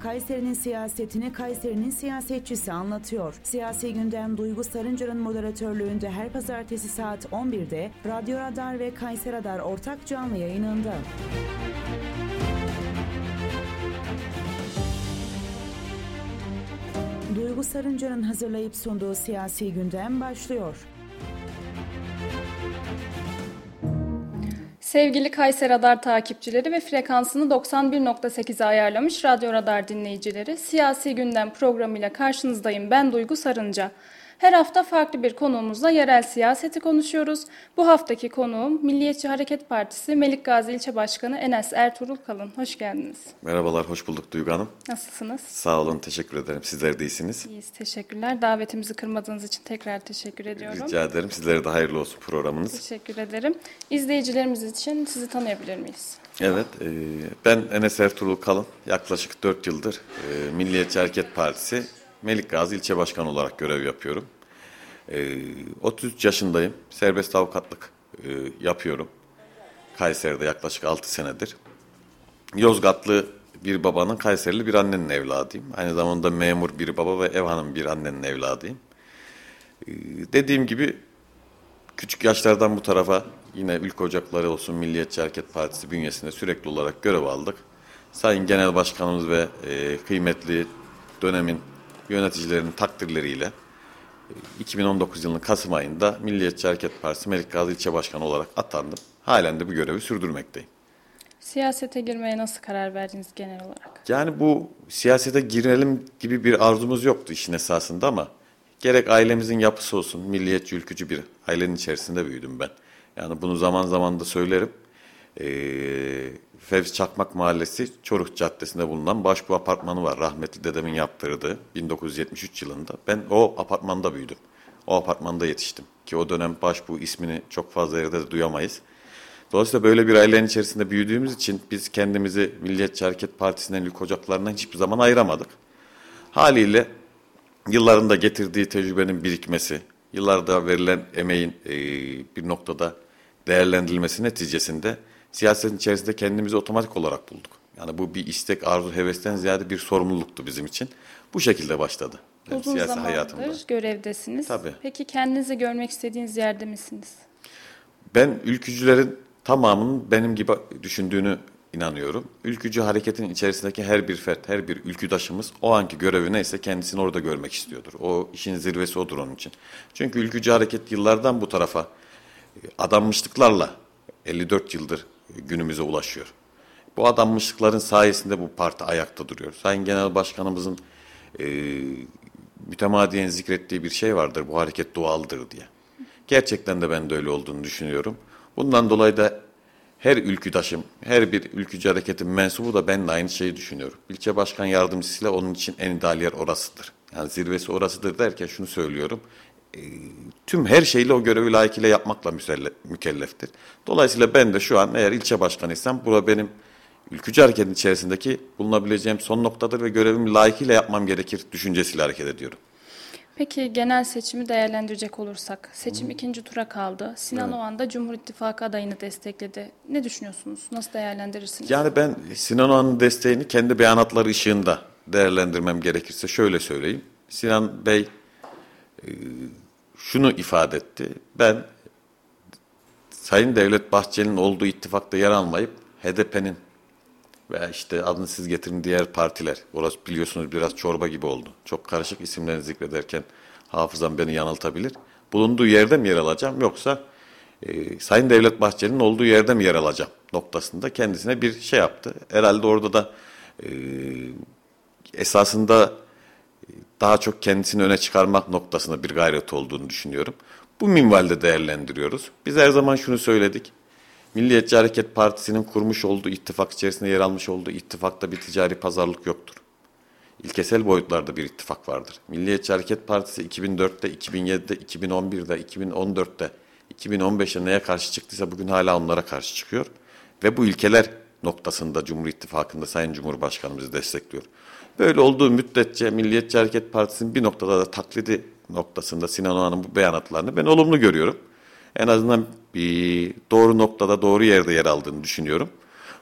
Kayseri'nin siyasetini Kayseri'nin siyasetçisi anlatıyor. Siyasi gündem Duygu Sarıncar'ın moderatörlüğünde her pazartesi saat 11'de Radyo Radar ve Kayseri Radar ortak canlı yayınında. Duygu Sarıncar'ın hazırlayıp sunduğu siyasi gündem başlıyor. Sevgili Kayseri Radar takipçileri ve frekansını 91.8'e ayarlamış Radyo Radar dinleyicileri, Siyasi Gündem programıyla karşınızdayım. Ben Duygu Sarınca. Her hafta farklı bir konuğumuzla yerel siyaseti konuşuyoruz. Bu haftaki konuğum Milliyetçi Hareket Partisi Melik Gazi İlçe Başkanı Enes Ertuğrul Kalın. Hoş geldiniz. Merhabalar, hoş bulduk Duygu Hanım. Nasılsınız? Sağ olun, teşekkür ederim. Sizler de iyisiniz. İyiyiz, teşekkürler. Davetimizi kırmadığınız için tekrar teşekkür ediyorum. Rica ederim. Sizlere de hayırlı olsun programınız. Teşekkür ederim. İzleyicilerimiz için sizi tanıyabilir miyiz? Evet, e, ben Enes Ertuğrul Kalın. Yaklaşık 4 yıldır e, Milliyetçi Hareket Partisi Melik Gazi İlçe Başkanı olarak görev yapıyorum. E, 33 yaşındayım. Serbest avukatlık e, yapıyorum. Kayseri'de yaklaşık 6 senedir. Yozgatlı bir babanın Kayserili bir annenin evladıyım. Aynı zamanda memur bir baba ve ev hanım bir annenin evladıyım. E, dediğim gibi küçük yaşlardan bu tarafa yine Ülke Ocakları olsun Milliyetçi Hareket Partisi bünyesinde sürekli olarak görev aldık. Sayın Genel Başkanımız ve e, kıymetli dönemin yöneticilerinin takdirleriyle e, 2019 yılının Kasım ayında Milliyetçi Hareket Partisi Melik Gazi İlçe Başkanı olarak atandım. Halen de bu görevi sürdürmekteyim. Siyasete girmeye nasıl karar verdiniz genel olarak? Yani bu siyasete girelim gibi bir arzumuz yoktu işin esasında ama gerek ailemizin yapısı olsun, milliyetçi, ülkücü bir ailenin içerisinde büyüdüm ben. Yani bunu zaman zaman da söylerim. Ee, Fevzi Çakmak Mahallesi Çoruk Caddesi'nde bulunan Başbu Apartmanı var. Rahmetli dedemin yaptırdığı 1973 yılında. Ben o apartmanda büyüdüm. O apartmanda yetiştim. Ki o dönem Başbu ismini çok fazla yerde de duyamayız. Dolayısıyla böyle bir ailenin içerisinde büyüdüğümüz için biz kendimizi Milliyetçi Hareket Partisi'nden, Ülke Ocaklarından hiçbir zaman ayıramadık. Haliyle yıllarında getirdiği tecrübenin birikmesi, yıllarda verilen emeğin e, bir noktada değerlendirilmesi neticesinde siyasetin içerisinde kendimizi otomatik olarak bulduk. Yani bu bir istek, arzu, hevesten ziyade bir sorumluluktu bizim için. Bu şekilde başladı. Yani Uzun siyasi zamandır hayatımda. görevdesiniz. Tabii. Peki kendinizi görmek istediğiniz yerde misiniz? Ben ülkücülerin tamamının benim gibi düşündüğünü inanıyorum. Ülkücü hareketin içerisindeki her bir fert, her bir ülküdaşımız o anki görevi neyse kendisini orada görmek istiyordur. O işin zirvesi odur onun için. Çünkü ülkücü hareket yıllardan bu tarafa e, adanmışlıklarla 54 yıldır günümüze ulaşıyor. Bu adanmışlıkların sayesinde bu parti ayakta duruyor. Sayın Genel Başkanımızın e, mütemadiyen zikrettiği bir şey vardır. Bu hareket doğaldır diye. Gerçekten de ben de öyle olduğunu düşünüyorum. Bundan dolayı da her ülküdaşım, her bir ülkücü hareketin mensubu da ben de aynı şeyi düşünüyorum. İlçe başkan yardımcısıyla onun için en ideal yer orasıdır. Yani zirvesi orasıdır derken şunu söylüyorum. E, tüm her şeyle o görevi layıkıyla yapmakla mükelleftir. Dolayısıyla ben de şu an eğer ilçe başkanıysam bura benim ülkücü hareketin içerisindeki bulunabileceğim son noktadır ve görevimi layıkıyla yapmam gerekir düşüncesiyle hareket ediyorum. Peki genel seçimi değerlendirecek olursak, seçim ikinci tura kaldı. Sinan Oğan da Cumhur İttifakı adayını destekledi. Ne düşünüyorsunuz? Nasıl değerlendirirsiniz? Yani ben Sinan Oğan'ın desteğini kendi beyanatları ışığında değerlendirmem gerekirse şöyle söyleyeyim. Sinan Bey e, şunu ifade etti. Ben Sayın Devlet Bahçeli'nin olduğu ittifakta yer almayıp HDP'nin ve işte adını siz getirin diğer partiler. Orası biliyorsunuz biraz çorba gibi oldu. Çok karışık isimlerini zikrederken hafızam beni yanıltabilir. Bulunduğu yerde mi yer alacağım yoksa e, Sayın Devlet Bahçeli'nin olduğu yerde mi yer alacağım noktasında kendisine bir şey yaptı. Herhalde orada da e, esasında daha çok kendisini öne çıkarmak noktasında bir gayret olduğunu düşünüyorum. Bu minvalde değerlendiriyoruz. Biz her zaman şunu söyledik. Milliyetçi Hareket Partisi'nin kurmuş olduğu ittifak içerisinde yer almış olduğu ittifakta bir ticari pazarlık yoktur. İlkesel boyutlarda bir ittifak vardır. Milliyetçi Hareket Partisi 2004'te, 2007'de, 2011'de, 2014'te, 2015'te neye karşı çıktıysa bugün hala onlara karşı çıkıyor. Ve bu ilkeler noktasında Cumhur İttifakı'nda Sayın Cumhurbaşkanımızı destekliyor. Böyle olduğu müddetçe Milliyetçi Hareket Partisi'nin bir noktada da taklidi noktasında Sinan Oğan'ın bu beyanatlarını ben olumlu görüyorum. En azından bir doğru noktada doğru yerde yer aldığını düşünüyorum.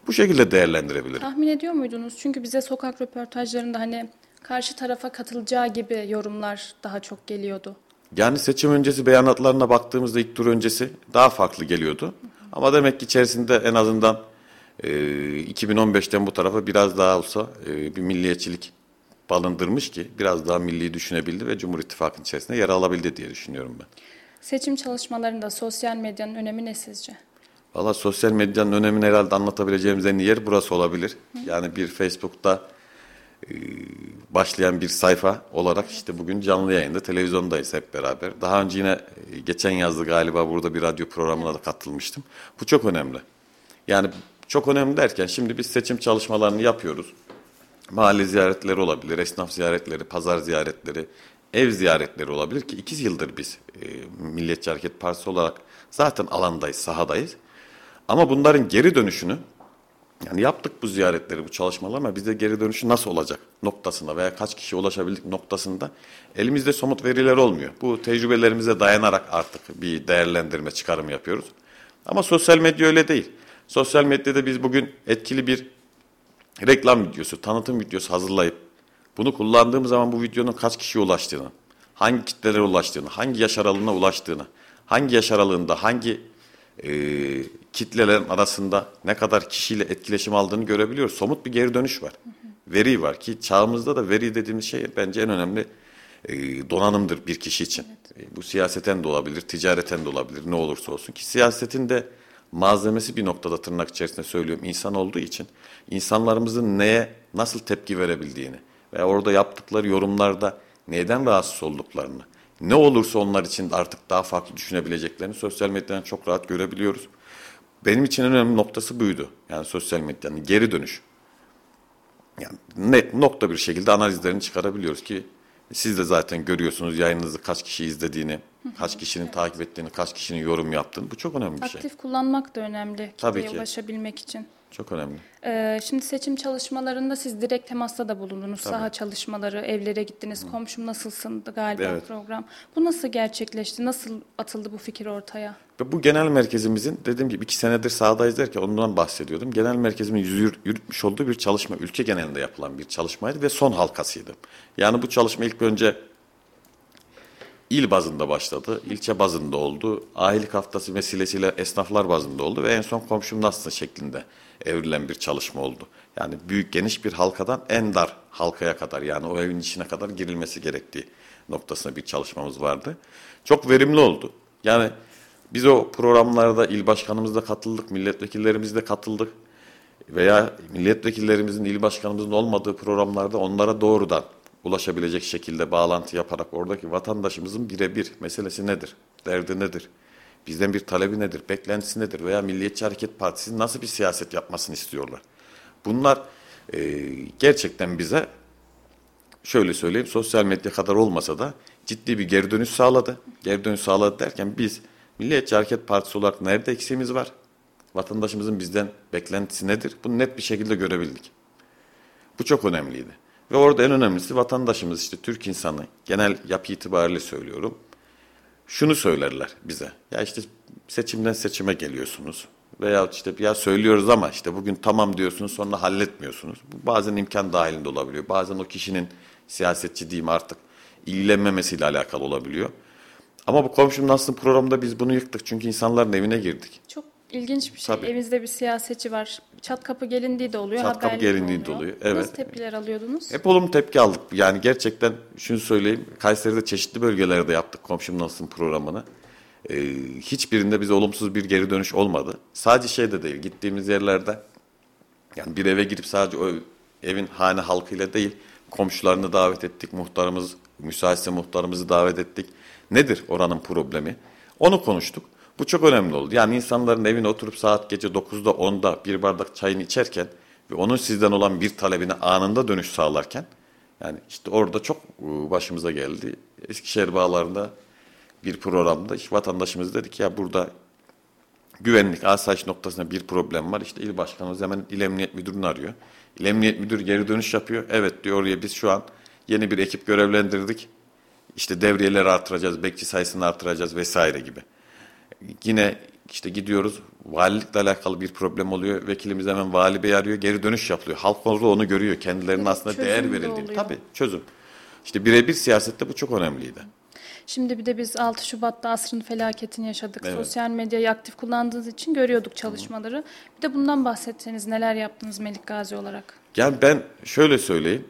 Bu şekilde değerlendirebilirim. Tahmin ediyor muydunuz? Çünkü bize sokak röportajlarında hani karşı tarafa katılacağı gibi yorumlar daha çok geliyordu. Yani seçim öncesi beyanatlarına baktığımızda ilk tur öncesi daha farklı geliyordu. Ama demek ki içerisinde en azından e, 2015'ten bu tarafa biraz daha olsa e, bir milliyetçilik balındırmış ki biraz daha milli düşünebildi ve Cumhur İttifakı'nın içerisinde yer alabildi diye düşünüyorum ben. Seçim çalışmalarında sosyal medyanın önemi ne sizce? Valla sosyal medyanın önemini herhalde anlatabileceğimiz en iyi yer burası olabilir. Yani bir Facebook'ta e, başlayan bir sayfa olarak işte bugün canlı yayında televizyondayız hep beraber. Daha önce yine e, geçen yazdı galiba burada bir radyo programına da katılmıştım. Bu çok önemli. Yani çok önemli derken şimdi biz seçim çalışmalarını yapıyoruz. Mahalle ziyaretleri olabilir, esnaf ziyaretleri, pazar ziyaretleri, ev ziyaretleri olabilir ki iki yıldır biz e, Milliyetçi Hareket Partisi olarak zaten alandayız, sahadayız. Ama bunların geri dönüşünü yani yaptık bu ziyaretleri, bu çalışmalar ama bize geri dönüşü nasıl olacak noktasında veya kaç kişi ulaşabildik noktasında elimizde somut veriler olmuyor. Bu tecrübelerimize dayanarak artık bir değerlendirme, çıkarım yapıyoruz. Ama sosyal medya öyle değil. Sosyal medyada biz bugün etkili bir reklam videosu, tanıtım videosu hazırlayıp bunu kullandığımız zaman bu videonun kaç kişiye ulaştığını, hangi kitlelere ulaştığını, hangi yaş aralığına ulaştığını, hangi yaş aralığında hangi e, kitlelerin arasında ne kadar kişiyle etkileşim aldığını görebiliyoruz. Somut bir geri dönüş var. Veri var ki çağımızda da veri dediğimiz şey bence en önemli e, donanımdır bir kişi için. E, bu siyaseten de olabilir, ticareten de olabilir ne olursa olsun ki siyasetin de malzemesi bir noktada tırnak içerisinde söylüyorum insan olduğu için insanlarımızın neye nasıl tepki verebildiğini ve orada yaptıkları yorumlarda neden rahatsız olduklarını ne olursa onlar için artık daha farklı düşünebileceklerini sosyal medyadan çok rahat görebiliyoruz. Benim için en önemli noktası buydu. Yani sosyal medyanın geri dönüş. Yani net nokta bir şekilde analizlerini çıkarabiliyoruz ki siz de zaten görüyorsunuz yayınınızı kaç kişi izlediğini, kaç kişinin evet. takip ettiğini, kaç kişinin yorum yaptığını. Bu çok önemli bir Aktif şey. Aktif kullanmak da önemli Tabii ki. ulaşabilmek için. Çok önemli. Ee, şimdi seçim çalışmalarında siz direkt temasta da bulundunuz. Tabii. Saha çalışmaları, evlere gittiniz. Hı. Komşum nasılsındı galiba evet. program. Bu nasıl gerçekleşti? Nasıl atıldı bu fikir ortaya? Bu genel merkezimizin dediğim gibi iki senedir sahadayız derken ondan bahsediyordum. Genel merkezimin yürütmüş olduğu bir çalışma, ülke genelinde yapılan bir çalışmaydı ve son halkasıydı. Yani bu çalışma ilk önce il bazında başladı, ilçe bazında oldu, ahilik haftası vesilesiyle esnaflar bazında oldu ve en son komşum nasılsın şeklinde evrilen bir çalışma oldu. Yani büyük geniş bir halkadan en dar halkaya kadar yani o evin içine kadar girilmesi gerektiği noktasına bir çalışmamız vardı. Çok verimli oldu. Yani biz o programlarda il başkanımız da katıldık, milletvekillerimiz de katıldık veya milletvekillerimizin, il başkanımızın olmadığı programlarda onlara doğrudan ulaşabilecek şekilde bağlantı yaparak oradaki vatandaşımızın birebir meselesi nedir, derdi nedir, bizden bir talebi nedir, beklentisi nedir veya Milliyetçi Hareket Partisi nasıl bir siyaset yapmasını istiyorlar. Bunlar e, gerçekten bize şöyle söyleyeyim sosyal medya kadar olmasa da ciddi bir geri dönüş sağladı. Geri dönüş sağladı derken biz Milliyetçi Hareket Partisi olarak nerede eksiğimiz var? Vatandaşımızın bizden beklentisi nedir? Bunu net bir şekilde görebildik. Bu çok önemliydi. Ve orada en önemlisi vatandaşımız işte Türk insanı genel yapı itibariyle söylüyorum. Şunu söylerler bize. Ya işte seçimden seçime geliyorsunuz. Veya işte ya söylüyoruz ama işte bugün tamam diyorsunuz sonra halletmiyorsunuz. Bu bazen imkan dahilinde olabiliyor. Bazen o kişinin siyasetçi diyeyim artık ilgilenmemesiyle alakalı olabiliyor. Ama bu komşum nasıl programda biz bunu yıktık. Çünkü insanların evine girdik. Çok ilginç bir şey. Tabii. Evinizde bir siyasetçi var. Çat kapı gelindiği de oluyor. Çat kapı gelindiği de oluyor. Evet. Nasıl tepkiler alıyordunuz? Hep olumlu tepki aldık. Yani gerçekten şunu söyleyeyim. Kayseri'de çeşitli bölgelerde yaptık komşum nasılsın programını. Ee, hiçbirinde bize olumsuz bir geri dönüş olmadı. Sadece şey de değil. Gittiğimiz yerlerde yani bir eve girip sadece o evin hane halkıyla değil komşularını davet ettik. Muhtarımız, müsaitse muhtarımızı davet ettik. Nedir oranın problemi? Onu konuştuk. Bu çok önemli oldu. Yani insanların evine oturup saat gece 9'da 10'da bir bardak çayını içerken ve onun sizden olan bir talebine anında dönüş sağlarken yani işte orada çok e, başımıza geldi. Eskişehir bağlarında bir programda işte vatandaşımız dedi ki ya burada güvenlik, asayiş noktasında bir problem var. İşte il başkanımız hemen il emniyet müdürünü arıyor. İl emniyet müdürü geri dönüş yapıyor. Evet diyor oraya biz şu an yeni bir ekip görevlendirdik. İşte devriyeleri artıracağız, bekçi sayısını artıracağız vesaire gibi. Yine işte gidiyoruz valilikle alakalı bir problem oluyor. Vekilimiz hemen vali bey arıyor. Geri dönüş yapılıyor. Halk orada onu görüyor. Kendilerinin Evet, aslında değer de verildiğini. Tabii çözüm. İşte birebir siyasette bu çok önemliydi. Şimdi bir de biz 6 Şubat'ta asrın felaketini yaşadık. Evet. Sosyal medyayı aktif kullandığınız için görüyorduk çalışmaları. Bir de bundan bahsetseniz neler yaptınız Melik Gazi olarak? Yani ben şöyle söyleyeyim.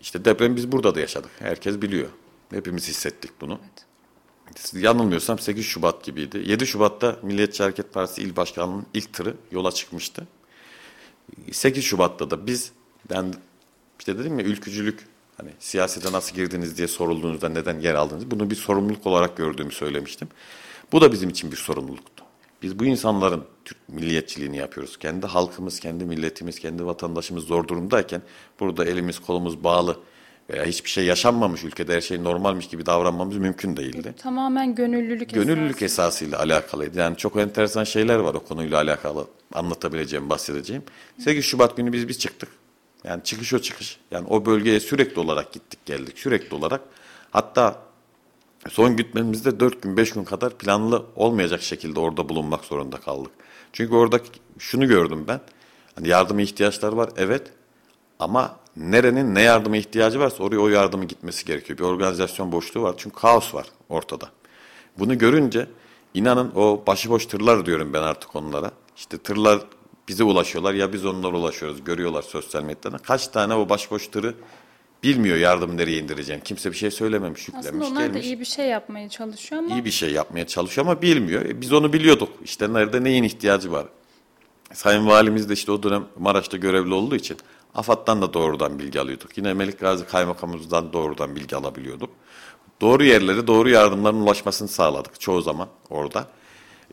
İşte deprem biz burada da yaşadık. Herkes biliyor. Hepimiz hissettik bunu. Yanılmıyorsam 8 Şubat gibiydi. 7 Şubat'ta Milliyetçi Hareket Partisi İl Başkanlığı'nın ilk tırı yola çıkmıştı. 8 Şubat'ta da biz ben işte dedim ya ülkücülük hani siyasete nasıl girdiniz diye sorulduğunuzda neden yer aldınız? Bunu bir sorumluluk olarak gördüğümü söylemiştim. Bu da bizim için bir sorumluluktu. Biz bu insanların Türk milliyetçiliğini yapıyoruz. Kendi halkımız, kendi milletimiz, kendi vatandaşımız zor durumdayken burada elimiz kolumuz bağlı veya hiçbir şey yaşanmamış ülkede her şey normalmiş gibi davranmamız mümkün değildi. Tamamen gönüllülük Gönüllülük esası. esasıyla alakalıydı. Yani çok enteresan şeyler var o konuyla alakalı anlatabileceğim, bahsedeceğim. 8 Şubat günü biz bir çıktık. Yani çıkış o çıkış. Yani o bölgeye sürekli olarak gittik geldik sürekli olarak. Hatta son gitmemizde 4 gün 5 gün kadar planlı olmayacak şekilde orada bulunmak zorunda kaldık. Çünkü orada şunu gördüm ben. Hani yardıma ihtiyaçlar var evet ama nerenin ne yardıma ihtiyacı varsa oraya o yardımı gitmesi gerekiyor. Bir organizasyon boşluğu var çünkü kaos var ortada. Bunu görünce inanın o başıboş tırlar diyorum ben artık onlara. İşte tırlar bize ulaşıyorlar ya biz onlara ulaşıyoruz. Görüyorlar sosyal medyada. Kaç tane o başıboş tırı bilmiyor yardım nereye indireceğim. Kimse bir şey söylememiş, yüklemiş, Aslında onlar gelmiş. da iyi bir şey yapmaya çalışıyor ama İyi bir şey yapmaya çalışıyor ama bilmiyor. E, biz onu biliyorduk. İşte nerede neyin ihtiyacı var. Sayın Valimiz de işte o dönem Maraş'ta görevli olduğu için AFAD'dan da doğrudan bilgi alıyorduk. Yine Melik Gazi Kaymakamımızdan doğrudan bilgi alabiliyorduk. Doğru yerlere doğru yardımların ulaşmasını sağladık çoğu zaman orada.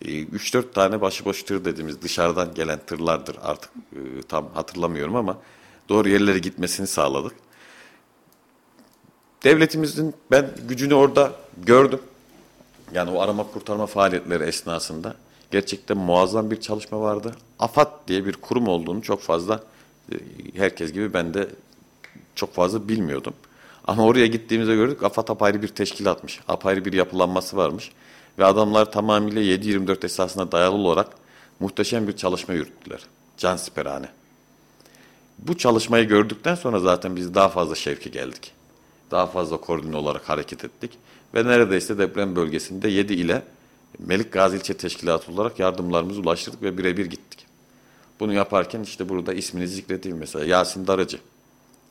E, 3-4 tane başıboş tır dediğimiz dışarıdan gelen tırlardır artık e, tam hatırlamıyorum ama doğru yerlere gitmesini sağladık. Devletimizin ben gücünü orada gördüm. Yani o arama kurtarma faaliyetleri esnasında gerçekten muazzam bir çalışma vardı. AFAD diye bir kurum olduğunu çok fazla herkes gibi ben de çok fazla bilmiyordum. Ama oraya gittiğimizde gördük AFAD apayrı bir teşkilatmış. Apayrı bir yapılanması varmış. Ve adamlar tamamıyla 7-24 esasına dayalı olarak muhteşem bir çalışma yürüttüler. Cansiperhane. Bu çalışmayı gördükten sonra zaten biz daha fazla şevke geldik. Daha fazla koordine olarak hareket ettik. Ve neredeyse deprem bölgesinde 7 ile Melik Gazi İlçe Teşkilatı olarak yardımlarımızı ulaştırdık ve birebir gittik. Bunu yaparken işte burada ismini zikredeyim mesela Yasin Darıcı.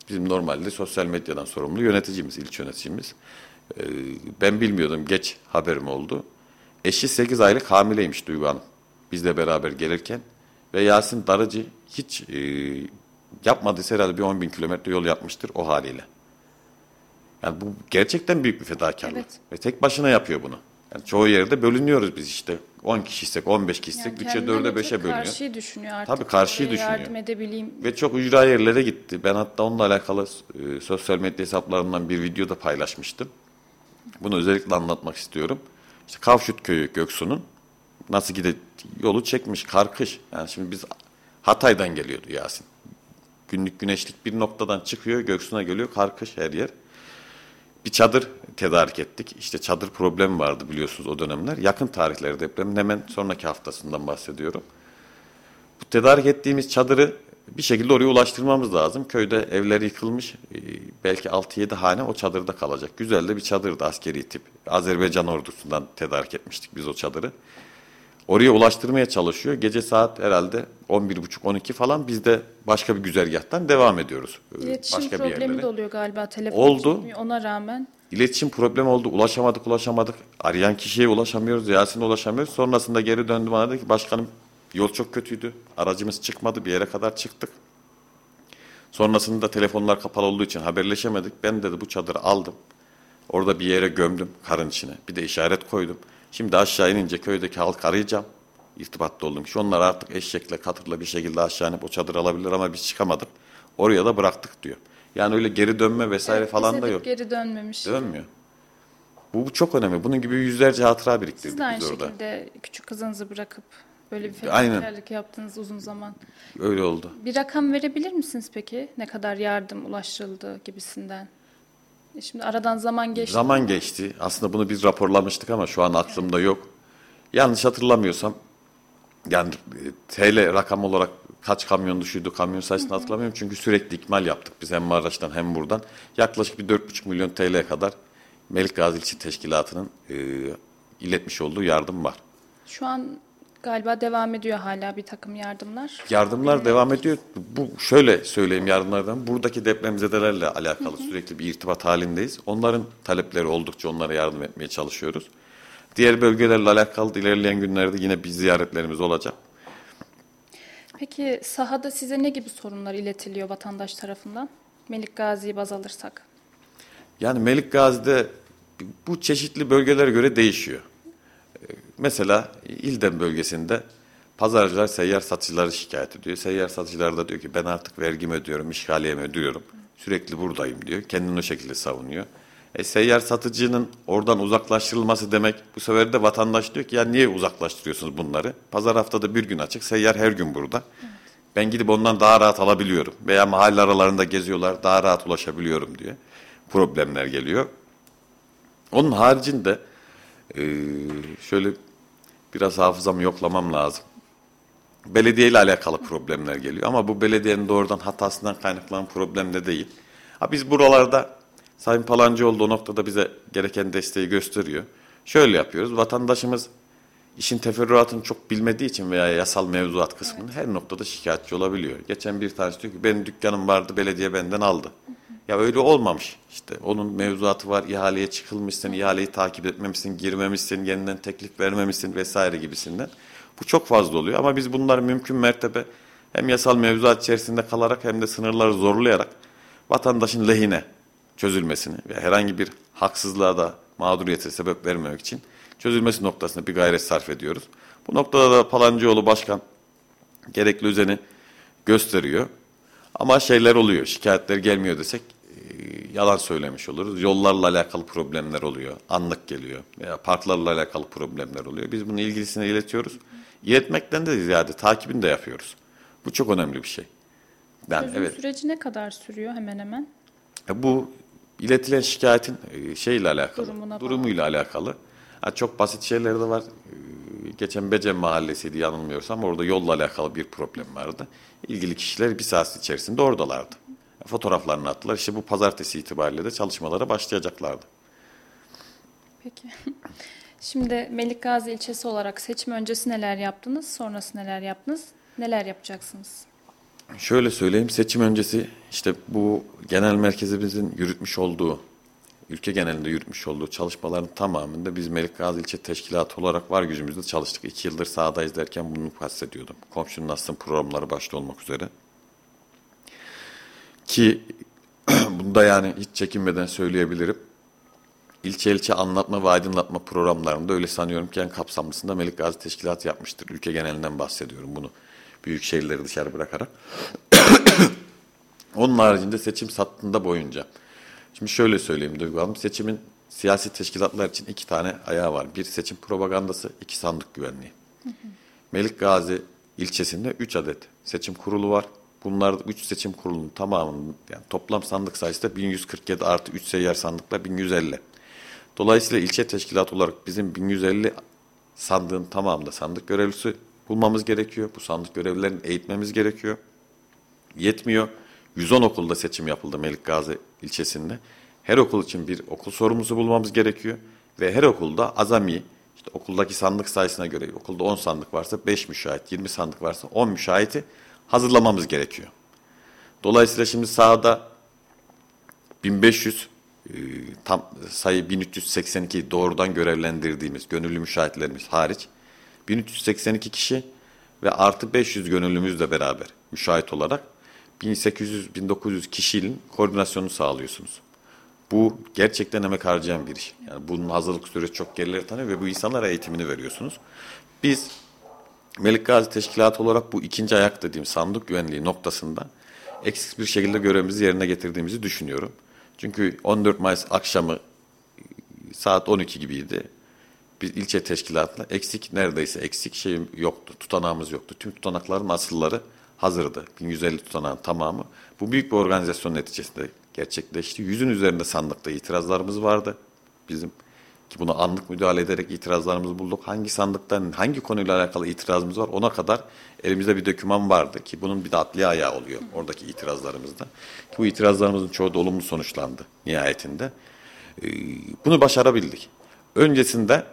Bizim normalde sosyal medyadan sorumlu yöneticimiz, ilçe yöneticimiz. Ee, ben bilmiyordum, geç haberim oldu. Eşi 8 aylık hamileymiş Duygu Hanım. Bizle beraber gelirken. Ve Yasin Darıcı hiç e, yapmadıysa herhalde bir 10 bin kilometre yol yapmıştır o haliyle. Yani bu gerçekten büyük bir fedakarlık. Evet. Ve tek başına yapıyor bunu. Yani çoğu yerde bölünüyoruz biz işte. 10 kişiysek, 15 kişiysek, yani 3'e kendinden 4'e de 5'e çok bölünüyor. Karşıyı düşünüyor artık. Tabii karşıyı düşünüyor. Yardım edebileyim. Ve çok ücra yerlere gitti. Ben hatta onunla alakalı e, sosyal medya hesaplarından bir video da paylaşmıştım. Bunu özellikle anlatmak istiyorum. İşte Kavşut Köyü Göksu'nun nasıl gide yolu çekmiş karkış. Yani şimdi biz Hatay'dan geliyordu Yasin. Günlük güneşlik bir noktadan çıkıyor Göksu'na geliyor karkış her yer. Bir çadır tedarik ettik. İşte çadır problemi vardı biliyorsunuz o dönemler. Yakın tarihleri depremin hemen sonraki haftasından bahsediyorum. Bu tedarik ettiğimiz çadırı bir şekilde oraya ulaştırmamız lazım. Köyde evler yıkılmış. Ee, Belki 6-7 hane o çadırda kalacak. Güzel de bir çadırdı askeri tip. Azerbaycan ordusundan tedarik etmiştik biz o çadırı. Oraya ulaştırmaya çalışıyor. Gece saat herhalde 11.30-12 falan biz de başka bir güzergahtan devam ediyoruz. Ee, İletişim başka bir problemi yerlere. de oluyor galiba telefon Oldu. çıkmıyor. Ona rağmen İletişim problemi oldu. Ulaşamadık, ulaşamadık. Arayan kişiye ulaşamıyoruz. Yasin'e ulaşamıyoruz. Sonrasında geri döndü bana dedi ki başkanım yol çok kötüydü. Aracımız çıkmadı. Bir yere kadar çıktık. Sonrasında telefonlar kapalı olduğu için haberleşemedik. Ben dedi bu çadırı aldım. Orada bir yere gömdüm karın içine. Bir de işaret koydum. Şimdi aşağı inince köydeki halk arayacağım. İrtibatta olduğum kişi. Onlar artık eşekle, katırla bir şekilde aşağı inip o çadırı alabilir ama biz çıkamadık. Oraya da bıraktık diyor. Yani öyle geri dönme vesaire Evet, falan da yok. Geri dönmemiş. Dönmüyor. Bu, bu çok önemli. Bunun gibi yüzlerce hatıra biriktirdik Siz de aynı biz orada. şekilde küçük kızınızı bırakıp böyle bir fedakarlık yaptınız uzun zaman. Öyle oldu. Bir rakam verebilir misiniz peki? Ne kadar yardım ulaştırıldı gibisinden? E Şimdi aradan zaman geçti. Zaman geçti. Aslında bunu biz raporlamıştık ama şu an aklımda yok. Yanlış hatırlamıyorsam yani e, TL rakam olarak kaç kamyon düşürdü kamyon sayısını hatırlamıyorum. Çünkü sürekli ikmal yaptık biz hem Maraş'tan hem buradan. Yaklaşık bir 4,5 milyon TL'ye kadar Melik Gazi İlçe Teşkilatı'nın e, iletmiş olduğu yardım var. Şu an galiba devam ediyor hala bir takım yardımlar. Yardımlar devam ediyor. Bu şöyle söyleyeyim yardımlardan. Buradaki depremzedelerle alakalı sürekli bir irtibat halindeyiz. Onların talepleri oldukça onlara yardım etmeye çalışıyoruz. Diğer bölgelerle alakalı ilerleyen günlerde yine bir ziyaretlerimiz olacak. Peki sahada size ne gibi sorunlar iletiliyor vatandaş tarafından? Melik Gazi'yi baz alırsak. Yani Melik Gazi'de bu çeşitli bölgelere göre değişiyor. Ee, Mesela İldem bölgesinde pazarcılar seyyar satıcıları şikayet ediyor. Seyyar satıcılar da diyor ki ben artık vergimi ödüyorum, işgaliyemi ödüyorum. Sürekli buradayım diyor. Kendini o şekilde savunuyor. E, seyyar satıcının oradan uzaklaştırılması demek bu sefer de vatandaş diyor ki ya niye uzaklaştırıyorsunuz bunları? Pazar haftada bir gün açık, seyyar her gün burada. Ben gidip ondan daha rahat alabiliyorum. Veya mahalle aralarında geziyorlar, daha rahat ulaşabiliyorum diye problemler geliyor. Onun haricinde e, şöyle biraz hafızamı yoklamam lazım. Belediye ile alakalı problemler geliyor ama bu belediyenin doğrudan hatasından kaynaklanan problem de değil. Ha biz buralarda Sayın Palancıoğlu o noktada bize gereken desteği gösteriyor. Şöyle yapıyoruz. Vatandaşımız işin teferruatını çok bilmediği için veya yasal mevzuat kısmını her noktada şikayetçi olabiliyor. Geçen bir tanesi diyor ki benim dükkanım vardı belediye benden aldı. Ya öyle olmamış. İşte onun mevzuatı var, ihaleye çıkılmışsın, ihaleyi takip etmemişsin, girmemişsin, yeniden teklif vermemişsin vesaire gibisinden. Bu çok fazla oluyor ama biz bunları mümkün mertebe hem yasal mevzuat içerisinde kalarak hem de sınırları zorlayarak vatandaşın lehine çözülmesini ve herhangi bir haksızlığa da mağduriyete sebep vermemek için çözülmesi noktasında bir gayret sarf ediyoruz. Bu noktada da Palancıoğlu Başkan gerekli özeni gösteriyor. Ama şeyler oluyor, şikayetler gelmiyor desek e, yalan söylemiş oluruz. Yollarla alakalı problemler oluyor, anlık geliyor veya parklarla alakalı problemler oluyor. Biz bunu ilgilisine iletiyoruz. İletmekten de ziyade takibini de yapıyoruz. Bu çok önemli bir şey. Yani Çözüm evet. süreci ne kadar sürüyor hemen hemen? E, Bu iletilen şikayetin e, şeyle alakalı, Durumuna bağlı. durumuyla alakalı. Ha, çok basit şeyler de var. E, Geçen Becem mahallesiydi yanılmıyorsam orada yolla alakalı bir problem vardı. İlgili kişiler bir saat içerisinde oradalardı. Fotoğraflarını attılar. İşte bu pazartesi itibariyle de çalışmalara başlayacaklardı. Peki. Şimdi Melik Gazi ilçesi olarak seçim öncesi neler yaptınız, sonrası neler yaptınız, neler yapacaksınız? Şöyle söyleyeyim, seçim öncesi işte bu genel merkezimizin yürütmüş olduğu, ülke genelinde yürütmüş olduğu çalışmaların tamamında biz Melik Gazi İlçe Teşkilatı olarak var gücümüzle çalıştık. İki yıldır sahadayız derken bunu kastediyordum. Komşunun aslında programları başta olmak üzere. Ki bunda yani hiç çekinmeden söyleyebilirim. İlçe ilçe anlatma ve aydınlatma programlarında öyle sanıyorum ki en kapsamlısında Melik Gazi Teşkilatı yapmıştır. Ülke genelinden bahsediyorum bunu. Büyük şehirleri dışarı bırakarak. Onun haricinde seçim sattığında boyunca. Şimdi şöyle söyleyeyim Duygu Hanım. Seçimin siyasi teşkilatlar için iki tane ayağı var. Bir seçim propagandası, iki sandık güvenliği. Melik Gazi ilçesinde 3 adet seçim kurulu var. Bunlar 3 seçim kurulunun tamamının yani toplam sandık sayısı da 1147 artı 3 seyyar sandıkla 1150. Dolayısıyla ilçe teşkilatı olarak bizim 1150 sandığın tamamında sandık görevlisi bulmamız gerekiyor. Bu sandık görevlilerini eğitmemiz gerekiyor. Yetmiyor. 110 okulda seçim yapıldı Melik Gazi ilçesinde. Her okul için bir okul sorumlusu bulmamız gerekiyor. Ve her okulda azami, işte okuldaki sandık sayısına göre okulda 10 sandık varsa 5 müşahit, 20 sandık varsa 10 müşahiti hazırlamamız gerekiyor. Dolayısıyla şimdi sahada 1500 e, tam sayı 1382 doğrudan görevlendirdiğimiz gönüllü müşahitlerimiz hariç 1382 kişi ve artı 500 gönüllümüzle beraber müşahit olarak 1800-1900 kişinin koordinasyonu sağlıyorsunuz. Bu gerçekten emek harcayan bir iş. Yani bunun hazırlık süresi çok gerileri tanıyor ve bu insanlara eğitimini veriyorsunuz. Biz Melik Gazi Teşkilatı olarak bu ikinci ayak dediğim sandık güvenliği noktasında eksik bir şekilde görevimizi yerine getirdiğimizi düşünüyorum. Çünkü 14 Mayıs akşamı saat 12 gibiydi. Biz ilçe teşkilatla eksik neredeyse eksik şeyim yoktu. Tutanağımız yoktu. Tüm tutanakların asılları hazırdı. 1150 tutanağın tamamı. Bu büyük bir organizasyon neticesinde gerçekleşti. Yüzün üzerinde sandıkta itirazlarımız vardı. Bizim Ki bunu anlık müdahale ederek itirazlarımızı bulduk. Hangi sandıktan hangi konuyla alakalı itirazımız var ona kadar elimizde bir doküman vardı ki bunun bir de adli ayağı oluyor oradaki itirazlarımızda. Ki bu itirazlarımızın çoğu da olumlu sonuçlandı nihayetinde. Ee, bunu başarabildik. Öncesinde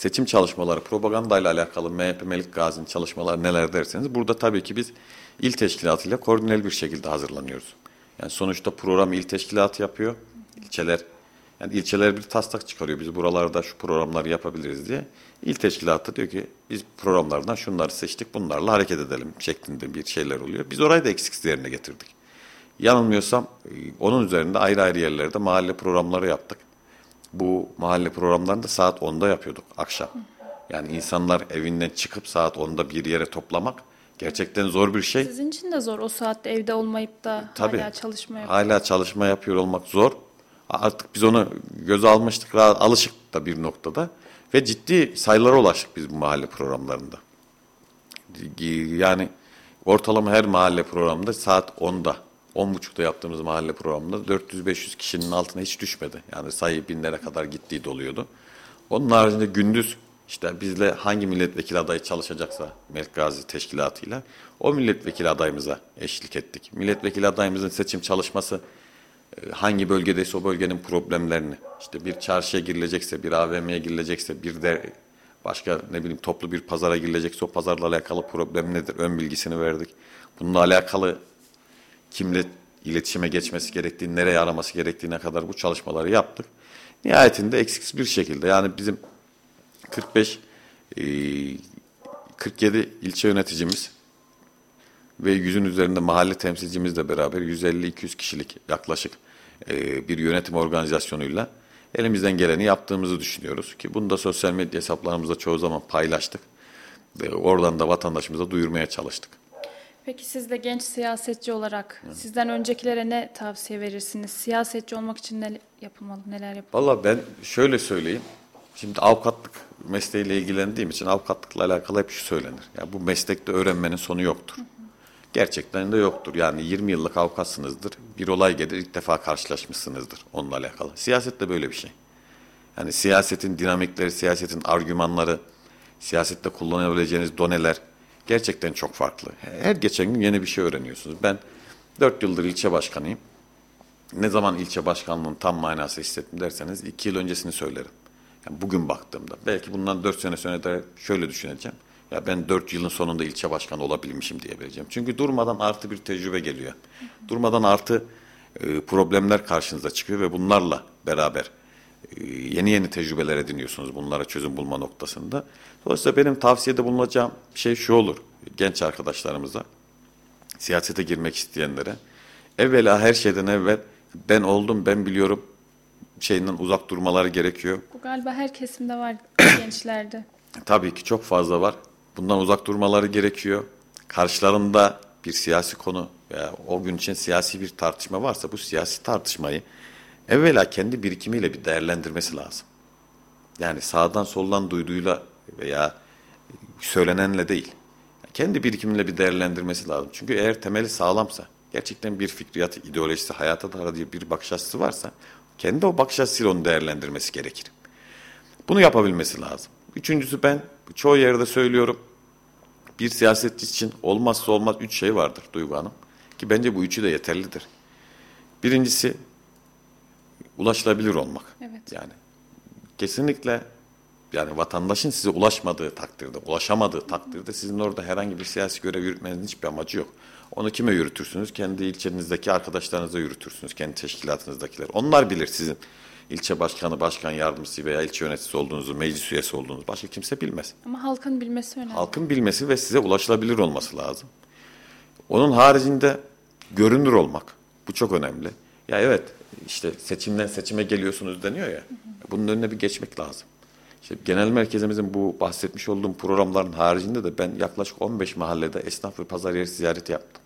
seçim çalışmaları, propagandayla alakalı MHP Melik Gazi'nin çalışmaları neler derseniz burada tabii ki biz il teşkilatıyla koordineli bir şekilde hazırlanıyoruz. Yani sonuçta program il teşkilatı yapıyor. İlçeler yani ilçeler bir taslak çıkarıyor. Biz buralarda şu programları yapabiliriz diye. İl teşkilatı diyor ki biz programlardan şunları seçtik bunlarla hareket edelim şeklinde bir şeyler oluyor. Biz orayı da eksiksiz yerine getirdik. Yanılmıyorsam e, onun üzerinde ayrı ayrı yerlerde mahalle programları yaptık. Bu mahalle programlarını da saat 10'da yapıyorduk akşam. Yani insanlar evinden çıkıp saat 10'da bir yere toplamak gerçekten zor bir şey. Sizin için de zor o saatte evde olmayıp da Tabii, hala çalışma yapmak. Hala çalışma yapıyor olmak zor. Artık biz onu göze almıştık, alışık da bir noktada. Ve ciddi sayılara ulaştık biz bu mahalle programlarında. Yani ortalama her mahalle programında saat 10'da, 10.30'da yaptığımız mahalle programında 400-500 kişinin altına hiç düşmedi. Yani sayı binlere kadar gittiği doluyordu. Onun haricinde gündüz işte bizle hangi milletvekili adayı çalışacaksa Melik Gazi Teşkilatı'yla o milletvekili adayımıza eşlik ettik. Milletvekili adayımızın seçim çalışması e, hangi bölgedeyse o bölgenin problemlerini işte bir çarşıya girilecekse, bir AVM'ye girilecekse, bir de başka ne bileyim toplu bir pazara girilecekse o pazarla alakalı problem nedir? Ön bilgisini verdik. Bununla alakalı kimle iletişime geçmesi gerektiğini, nereye araması gerektiğine kadar bu çalışmaları yaptık. Nihayetinde eksiksiz bir şekilde yani bizim 45 47 ilçe yöneticimiz ve yüzün üzerinde mahalle temsilcimizle beraber 150-200 kişilik yaklaşık e, bir yönetim organizasyonuyla elimizden geleni yaptığımızı düşünüyoruz. Ki bunu da sosyal medya hesaplarımızda çoğu zaman paylaştık. Ve oradan da vatandaşımıza duyurmaya çalıştık. Peki siz de genç siyasetçi olarak Hı. sizden öncekilere ne tavsiye verirsiniz? Siyasetçi olmak için ne yapılmalı, neler yapılmalı? Valla ben şöyle söyleyeyim. Şimdi avukatlık mesleğiyle ilgilendiğim için avukatlıkla alakalı hep şu söylenir. Yani bu meslekte öğrenmenin sonu yoktur. Hı hı. Gerçekten de yoktur. Yani 20 yıllık avukatsınızdır. Bir olay gelir ilk defa karşılaşmışsınızdır onunla alakalı. Siyaset de böyle bir şey. Yani siyasetin dinamikleri, siyasetin argümanları, siyasette kullanabileceğiniz doneler gerçekten çok farklı. Her geçen gün yeni bir şey öğreniyorsunuz. Ben 4 yıldır ilçe başkanıyım. Ne zaman ilçe başkanlığının tam manası hissettim derseniz 2 yıl öncesini söylerim. Yani bugün baktığımda belki bundan 4 sene sonra da şöyle düşüneceğim. Ya ben 4 yılın sonunda ilçe başkanı olabilmişim diyebileceğim. Çünkü durmadan artı bir tecrübe geliyor. Durmadan artı e, problemler karşınıza çıkıyor ve bunlarla beraber yeni yeni tecrübeler ediniyorsunuz bunlara çözüm bulma noktasında. Dolayısıyla benim tavsiyede bulunacağım şey şu olur genç arkadaşlarımıza, siyasete girmek isteyenlere. Evvela her şeyden evvel ben oldum, ben biliyorum şeyinden uzak durmaları gerekiyor. Bu galiba her kesimde var gençlerde. Tabii ki çok fazla var. Bundan uzak durmaları gerekiyor. Karşılarında bir siyasi konu veya o gün için siyasi bir tartışma varsa bu siyasi tartışmayı evvela kendi birikimiyle bir değerlendirmesi lazım. Yani sağdan soldan duyduğuyla veya söylenenle değil. Kendi birikimiyle bir değerlendirmesi lazım. Çünkü eğer temeli sağlamsa, gerçekten bir fikriyat, ideolojisi, hayata dair bir bakış açısı varsa kendi o bakış açısıyla onu değerlendirmesi gerekir. Bunu yapabilmesi lazım. Üçüncüsü ben çoğu yerde söylüyorum. Bir siyasetçi için olmazsa olmaz üç şey vardır Duygu Hanım. Ki bence bu üçü de yeterlidir. Birincisi ulaşılabilir olmak. Evet. Yani kesinlikle yani vatandaşın size ulaşmadığı takdirde, ulaşamadığı takdirde sizin orada herhangi bir siyasi görev yürütmenizin hiçbir amacı yok. Onu kime yürütürsünüz? Kendi ilçenizdeki arkadaşlarınıza yürütürsünüz, kendi teşkilatınızdakiler. Onlar bilir sizin ilçe başkanı, başkan yardımcısı veya ilçe yöneticisi olduğunuzu, meclis üyesi olduğunuzu başka kimse bilmez. Ama halkın bilmesi önemli. Halkın bilmesi ve size ulaşılabilir olması lazım. Onun haricinde görünür olmak. Bu çok önemli. Ya evet işte seçimden seçime geliyorsunuz deniyor ya. Bunun önüne bir geçmek lazım. İşte genel merkezimizin bu bahsetmiş olduğum programların haricinde de ben yaklaşık 15 mahallede esnaf ve pazar yeri ziyareti yaptım.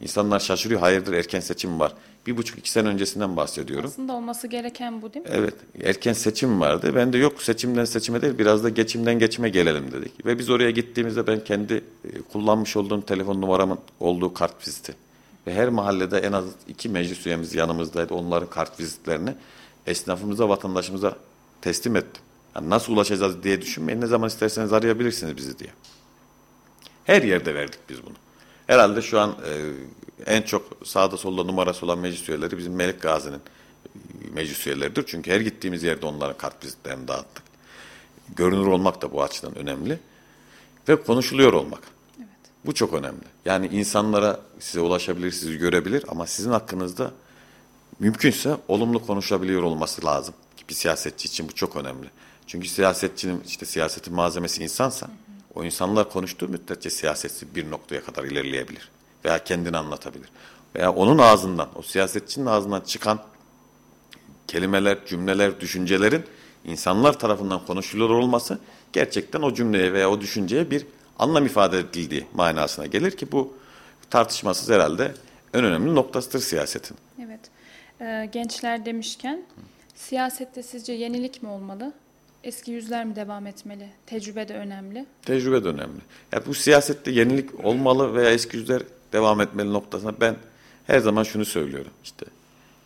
İnsanlar şaşırıyor. Hayırdır erken seçim var. Bir buçuk iki sene öncesinden bahsediyorum. Aslında olması gereken bu değil mi? Evet. Erken seçim vardı. Ben de yok seçimden seçime değil biraz da geçimden geçime gelelim dedik. Ve biz oraya gittiğimizde ben kendi e, kullanmış olduğum telefon numaramın olduğu kart viziti. Ve her mahallede en az iki meclis üyemiz yanımızdaydı. Onların kart vizitlerini esnafımıza, vatandaşımıza teslim ettim. Yani nasıl ulaşacağız diye düşünmeyin. Ne zaman isterseniz arayabilirsiniz bizi diye. Her yerde verdik biz bunu. Herhalde şu an e, en çok sağda solda numarası olan meclis üyeleri bizim Melik Gazi'nin e, meclis üyeleridir. Çünkü her gittiğimiz yerde onların kartvizitlerini dağıttık. Görünür olmak da bu açıdan önemli. Ve konuşuluyor olmak. Bu çok önemli. Yani insanlara size ulaşabilir, sizi görebilir ama sizin hakkınızda mümkünse olumlu konuşabiliyor olması lazım. Bir siyasetçi için bu çok önemli. Çünkü siyasetçinin işte siyasetin malzemesi insansa o insanlar konuştuğu müddetçe siyaseti bir noktaya kadar ilerleyebilir. Veya kendini anlatabilir. Veya onun ağzından, o siyasetçinin ağzından çıkan kelimeler, cümleler, düşüncelerin insanlar tarafından konuşuluyor olması gerçekten o cümleye veya o düşünceye bir anlam ifade edildiği manasına gelir ki bu tartışmasız herhalde en önemli noktasıdır siyasetin. Evet. Ee, gençler demişken siyasette sizce yenilik mi olmalı? Eski yüzler mi devam etmeli? Tecrübe de önemli. Tecrübe de önemli. Yani bu siyasette yenilik olmalı veya eski yüzler devam etmeli noktasına ben her zaman şunu söylüyorum. İşte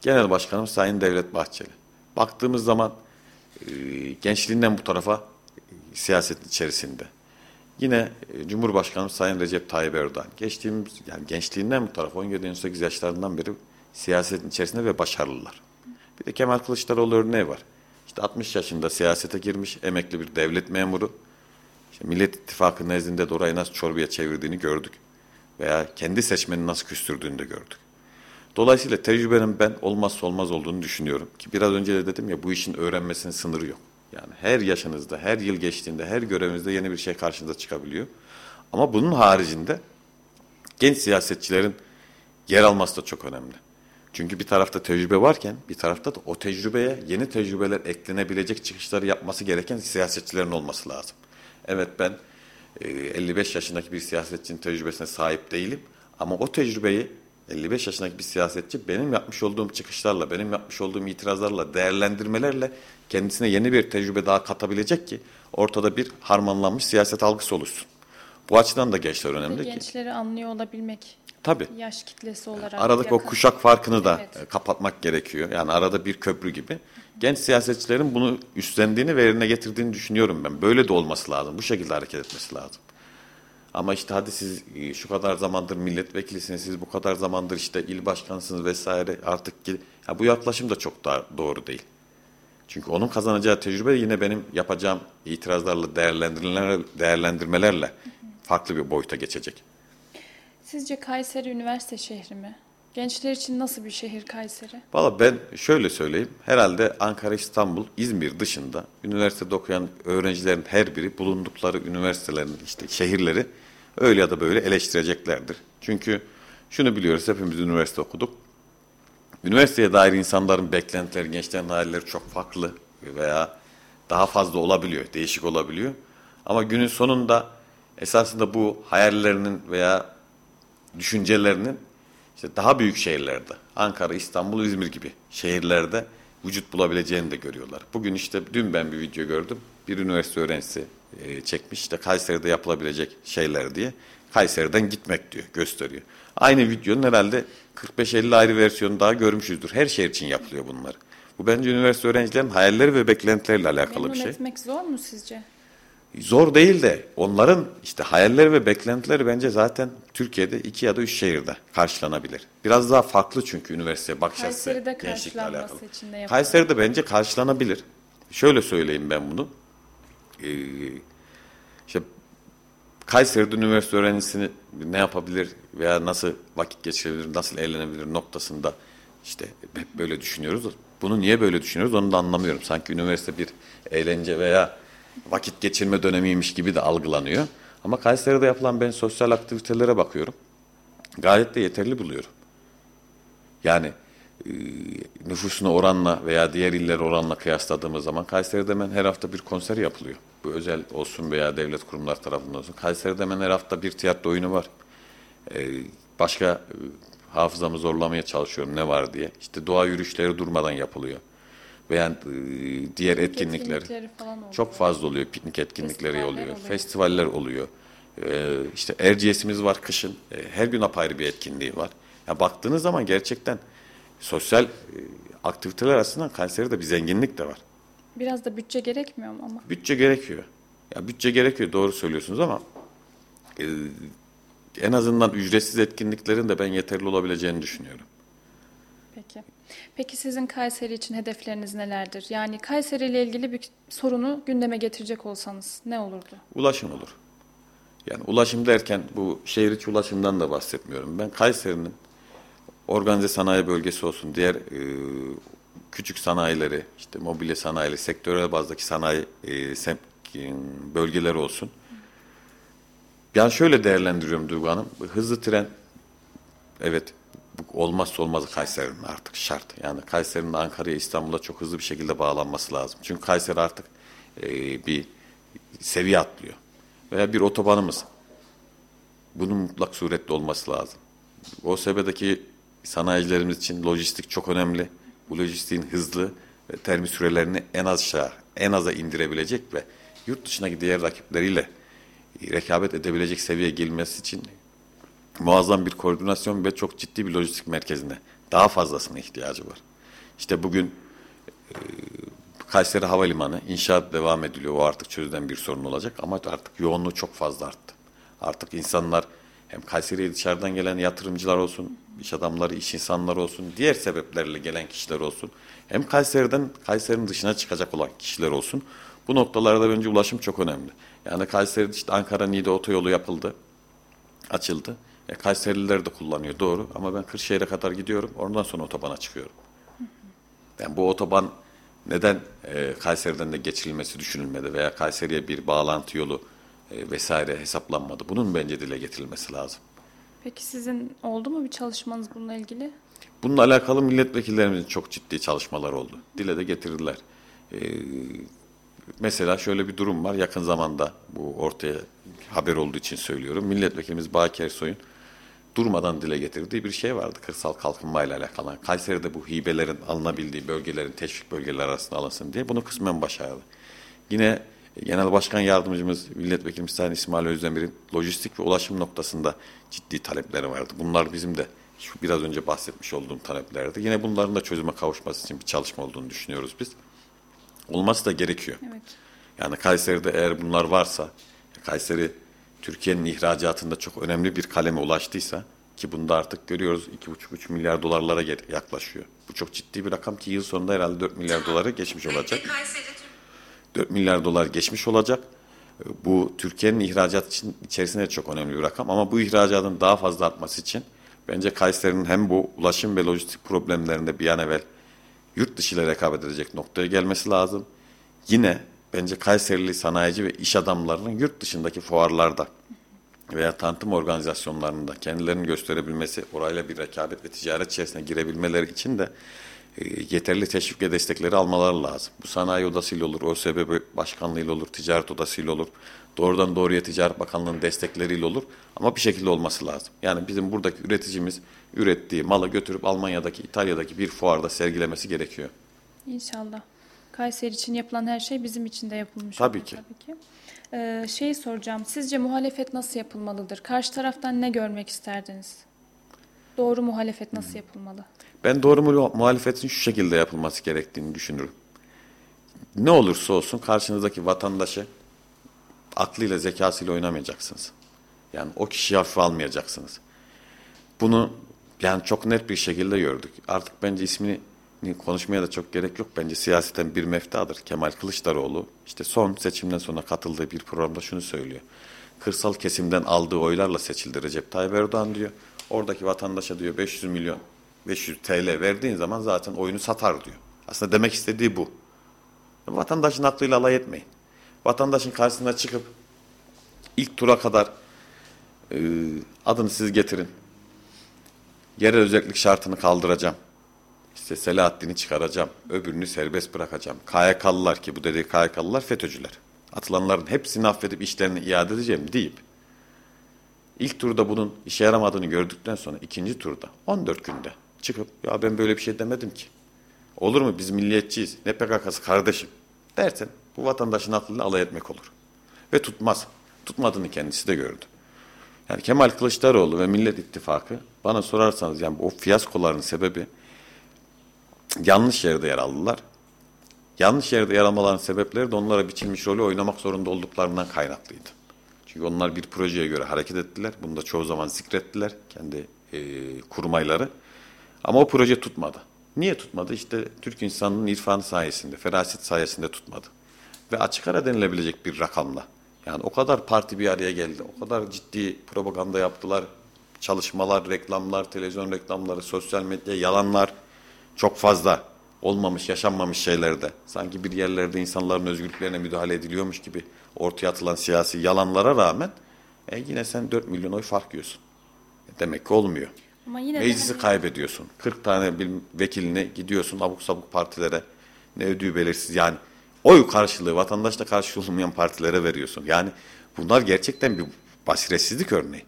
Genel Başkanım Sayın Devlet Bahçeli. Baktığımız zaman e, gençliğinden bu tarafa e, siyasetin içerisinde. Yine e, Cumhurbaşkanı Sayın Recep Tayyip Erdoğan. Geçtiğimiz yani gençliğinden bu tarafa 17-18 yaşlarından beri siyasetin içerisinde ve başarılılar. Bir de Kemal Kılıçdaroğlu örneği var. İşte 60 yaşında siyasete girmiş emekli bir devlet memuru. İşte Millet İttifakı nezdinde de orayı nasıl çorbaya çevirdiğini gördük. Veya kendi seçmenini nasıl küstürdüğünü de gördük. Dolayısıyla tecrübenin ben olmazsa olmaz olduğunu düşünüyorum. Ki biraz önce de dedim ya bu işin öğrenmesinin sınırı yok. Yani her yaşınızda, her yıl geçtiğinde, her görevinizde yeni bir şey karşınıza çıkabiliyor. Ama bunun haricinde genç siyasetçilerin yer alması da çok önemli. Çünkü bir tarafta tecrübe varken bir tarafta da o tecrübeye yeni tecrübeler eklenebilecek çıkışları yapması gereken siyasetçilerin olması lazım. Evet ben 55 e, yaşındaki bir siyasetçinin tecrübesine sahip değilim ama o tecrübeyi 55 yaşındaki bir siyasetçi benim yapmış olduğum çıkışlarla, benim yapmış olduğum itirazlarla, değerlendirmelerle kendisine yeni bir tecrübe daha katabilecek ki ortada bir harmanlanmış siyaset algısı oluşsun. Bu açıdan da gençler önemli Gençleri ki. Gençleri anlıyor olabilmek. Tabii. Yaş kitlesi olarak. Aradaki yakın. o kuşak farkını da evet. kapatmak gerekiyor. Yani arada bir köprü gibi. Genç siyasetçilerin bunu üstlendiğini ve yerine getirdiğini düşünüyorum ben. Böyle de olması lazım. Bu şekilde hareket etmesi lazım. Ama işte hadi siz e, şu kadar zamandır milletvekilisiniz, siz bu kadar zamandır işte il başkanısınız vesaire artık ya bu yaklaşım da çok da doğru değil. Çünkü onun kazanacağı tecrübe yine benim yapacağım itirazlarla, değerlendirmelerle, değerlendirmelerle farklı bir boyuta geçecek. Sizce Kayseri üniversite şehri mi? Gençler için nasıl bir şehir Kayseri? Valla ben şöyle söyleyeyim. Herhalde Ankara, İstanbul, İzmir dışında üniversitede okuyan öğrencilerin her biri bulundukları üniversitelerin işte şehirleri öyle ya da böyle eleştireceklerdir. Çünkü şunu biliyoruz hepimiz üniversite okuduk. Üniversiteye dair insanların beklentileri, gençlerin hayalleri çok farklı veya daha fazla olabiliyor, değişik olabiliyor. Ama günün sonunda esasında bu hayallerinin veya düşüncelerinin işte daha büyük şehirlerde, Ankara, İstanbul, İzmir gibi şehirlerde vücut bulabileceğini de görüyorlar. Bugün işte dün ben bir video gördüm. Bir üniversite öğrencisi e, çekmiş işte Kayseri'de yapılabilecek şeyler diye. Kayseri'den gitmek diyor, gösteriyor. Aynı videonun herhalde 45-50 ayrı versiyonu daha görmüşüzdür. Her şehir için yapılıyor bunlar. Bu bence üniversite öğrencilerin hayalleri ve beklentileriyle alakalı Memnun bir şey. etmek zor mu sizce? Zor değil de onların işte hayalleri ve beklentileri bence zaten Türkiye'de iki ya da üç şehirde karşılanabilir. Biraz daha farklı çünkü üniversiteye bakış açısı Kayseri'de karşılanması için de Kayseri'de bence karşılanabilir. Şöyle söyleyeyim ben bunu. Ee, işte Kayseri'de üniversite öğrencisini ne yapabilir veya nasıl vakit geçirebilir, nasıl eğlenebilir noktasında işte hep böyle düşünüyoruz. Bunu niye böyle düşünüyoruz onu da anlamıyorum. Sanki üniversite bir eğlence veya vakit geçirme dönemiymiş gibi de algılanıyor. Ama Kayseri'de yapılan ben sosyal aktivitelere bakıyorum. Gayet de yeterli buluyorum. Yani e, nüfusuna oranla veya diğer iller oranla kıyasladığımız zaman Kayseri'de hemen her hafta bir konser yapılıyor. Bu özel olsun veya devlet kurumlar tarafından olsun. Kayseri'de hemen her hafta bir tiyatro oyunu var. E, başka e, hafızamı zorlamaya çalışıyorum ne var diye. İşte doğa yürüyüşleri durmadan yapılıyor veya e, diğer etkinlikler çok fazla oluyor. Piknik etkinlikleri Festivaller oluyor, oluyor, festivaller oluyor. Ee, işte Erciyes'imiz var kışın. Ee, her gün apayrı bir etkinliği var. Ya baktığınız zaman gerçekten sosyal e, aktiviteler arasında Kayseri'de bir zenginlik de var. Biraz da bütçe gerekmiyor mu ama? Bütçe gerekiyor. Ya bütçe gerekiyor doğru söylüyorsunuz ama e, en azından ücretsiz etkinliklerin de ben yeterli olabileceğini düşünüyorum. Peki. Sizin Kayseri için hedefleriniz nelerdir? Yani Kayseri ile ilgili bir sorunu gündeme getirecek olsanız ne olurdu? Ulaşım olur. Yani ulaşım derken bu şehir içi ulaşımdan da bahsetmiyorum. Ben Kayseri'nin organize sanayi bölgesi olsun, diğer e, küçük sanayileri, işte mobilya sanayi, sektörel bazdaki sanayi e, sem, bölgeleri olsun. Yani şöyle değerlendiriyorum Duygu Hanım. Hızlı tren, evet olmazsa olmazı Kayseri'nin artık şart. Yani Kayseri'nin Ankara'ya, İstanbul'a çok hızlı bir şekilde bağlanması lazım. Çünkü Kayseri artık e, bir seviye atlıyor. Veya bir otobanımız. Bunun mutlak surette olması lazım. OSB'deki sanayicilerimiz için lojistik çok önemli. Bu lojistiğin hızlı termi sürelerini en az aşağı, en aza indirebilecek ve yurt dışındaki diğer rakipleriyle rekabet edebilecek seviyeye gelmesi için muazzam bir koordinasyon ve çok ciddi bir lojistik merkezine daha fazlasına ihtiyacı var. İşte bugün e, Kayseri Havalimanı inşaat devam ediliyor. O artık çözülen bir sorun olacak ama artık yoğunluğu çok fazla arttı. Artık insanlar hem Kayseri'ye dışarıdan gelen yatırımcılar olsun, iş adamları, iş insanları olsun, diğer sebeplerle gelen kişiler olsun. Hem Kayseri'den, Kayseri'nin dışına çıkacak olan kişiler olsun. Bu noktalarda bence ulaşım çok önemli. Yani Kayseri'de işte Ankara-Niğde otoyolu yapıldı, açıldı. E, Kayserililer de kullanıyor doğru ama ben Kırşehir'e kadar gidiyorum. Oradan sonra otobana çıkıyorum. Yani bu otoban neden e, Kayseri'den de geçirilmesi düşünülmedi veya Kayseri'ye bir bağlantı yolu e, vesaire hesaplanmadı. Bunun bence dile getirilmesi lazım. Peki sizin oldu mu bir çalışmanız bununla ilgili? Bununla alakalı milletvekillerimizin çok ciddi çalışmalar oldu. Dile de getirdiler. Ee, mesela şöyle bir durum var. Yakın zamanda bu ortaya haber olduğu için söylüyorum. Milletvekilimiz Baki Ersoy'un durmadan dile getirdiği bir şey vardı kırsal kalkınma ile alakalı. Kayseri'de bu hibelerin alınabildiği bölgelerin teşvik bölgeleri arasında alınsın diye bunu kısmen başardı. Yine Genel Başkan Yardımcımız Milletvekilimiz Sayın İsmail Özdemir'in lojistik ve ulaşım noktasında ciddi talepleri vardı. Bunlar bizim de şu biraz önce bahsetmiş olduğum taleplerdi. Yine bunların da çözüme kavuşması için bir çalışma olduğunu düşünüyoruz biz. Olması da gerekiyor. Evet. Yani Kayseri'de eğer bunlar varsa, Kayseri Türkiye'nin ihracatında çok önemli bir kaleme ulaştıysa ki bunda artık görüyoruz 2,5-3 milyar dolarlara yaklaşıyor. Bu çok ciddi bir rakam ki yıl sonunda herhalde 4 milyar doları geçmiş olacak. 4 milyar dolar geçmiş olacak. Bu Türkiye'nin ihracat için içerisinde çok önemli bir rakam ama bu ihracatın daha fazla artması için bence Kayseri'nin hem bu ulaşım ve lojistik problemlerinde bir an evvel yurt dışı ile rekabet edecek noktaya gelmesi lazım. Yine bence Kayserili sanayici ve iş adamlarının yurt dışındaki fuarlarda veya tanıtım organizasyonlarında kendilerini gösterebilmesi, orayla bir rekabet ve ticaret içerisine girebilmeleri için de e, yeterli teşvik ve destekleri almaları lazım. Bu sanayi odasıyla olur, ÖSB başkanlığıyla olur, ticaret odasıyla olur, doğrudan doğruya Ticaret Bakanlığı'nın destekleriyle olur ama bir şekilde olması lazım. Yani bizim buradaki üreticimiz ürettiği malı götürüp Almanya'daki, İtalya'daki bir fuarda sergilemesi gerekiyor. İnşallah. Kayseri için yapılan her şey bizim için de yapılmış. Tabii olur, ki. Tabii ki. Ee, şeyi soracağım. Sizce muhalefet nasıl yapılmalıdır? Karşı taraftan ne görmek isterdiniz? Doğru muhalefet nasıl yapılmalı? Ben doğru mu muhalefetin şu şekilde yapılması gerektiğini düşünürüm. Ne olursa olsun karşınızdaki vatandaşı aklıyla zekasıyla oynamayacaksınız. Yani o kişiyi hafife almayacaksınız. Bunu yani çok net bir şekilde gördük. Artık bence ismini konuşmaya da çok gerek yok. Bence siyaseten bir meftadır. Kemal Kılıçdaroğlu işte son seçimden sonra katıldığı bir programda şunu söylüyor. Kırsal kesimden aldığı oylarla seçildi Recep Tayyip Erdoğan diyor. Oradaki vatandaşa diyor 500 milyon 500 TL verdiğin zaman zaten oyunu satar diyor. Aslında demek istediği bu. Vatandaşın aklıyla alay etmeyin. Vatandaşın karşısına çıkıp ilk tura kadar e, adını siz getirin. Yerel özellik şartını kaldıracağım. İşte Selahattin'i çıkaracağım. Öbürünü serbest bırakacağım. KYK'lılar ki bu dediği KYK'lılar FETÖ'cüler. Atılanların hepsini affedip işlerini iade edeceğim deyip ilk turda bunun işe yaramadığını gördükten sonra ikinci turda 14 günde çıkıp ya ben böyle bir şey demedim ki. Olur mu biz milliyetçiyiz ne PKK'sı kardeşim dersen bu vatandaşın aklıyla alay etmek olur. Ve tutmaz. Tutmadığını kendisi de gördü. Yani Kemal Kılıçdaroğlu ve Millet İttifakı bana sorarsanız yani o fiyaskoların sebebi yanlış yerde yer aldılar. yanlış yerde yer almaların sebepleri de onlara biçilmiş rolü oynamak zorunda olduklarından kaynaklıydı. Çünkü onlar bir projeye göre hareket ettiler. Bunu da çoğu zaman zikrettiler kendi e, kurmayları. Ama o proje tutmadı. Niye tutmadı? İşte Türk insanının irfanı sayesinde, feraset sayesinde tutmadı. Ve açık ara denilebilecek bir rakamla. Yani o kadar parti bir araya geldi. O kadar ciddi propaganda yaptılar. Çalışmalar, reklamlar, televizyon reklamları, sosyal medya, yalanlar çok fazla olmamış, yaşanmamış şeylerde. Sanki bir yerlerde insanların özgürlüklerine müdahale ediliyormuş gibi ortaya atılan siyasi yalanlara rağmen e, yine sen 4 milyon oy fark yiyorsun. E, demek ki olmuyor. Ama yine Meclisi hani... kaybediyorsun. 40 tane bir vekiline gidiyorsun abuk sabuk partilere ne ödüğü belirsiz yani oy karşılığı vatandaşla karşılığı olmayan partilere veriyorsun. Yani bunlar gerçekten bir basiretsizlik örneği.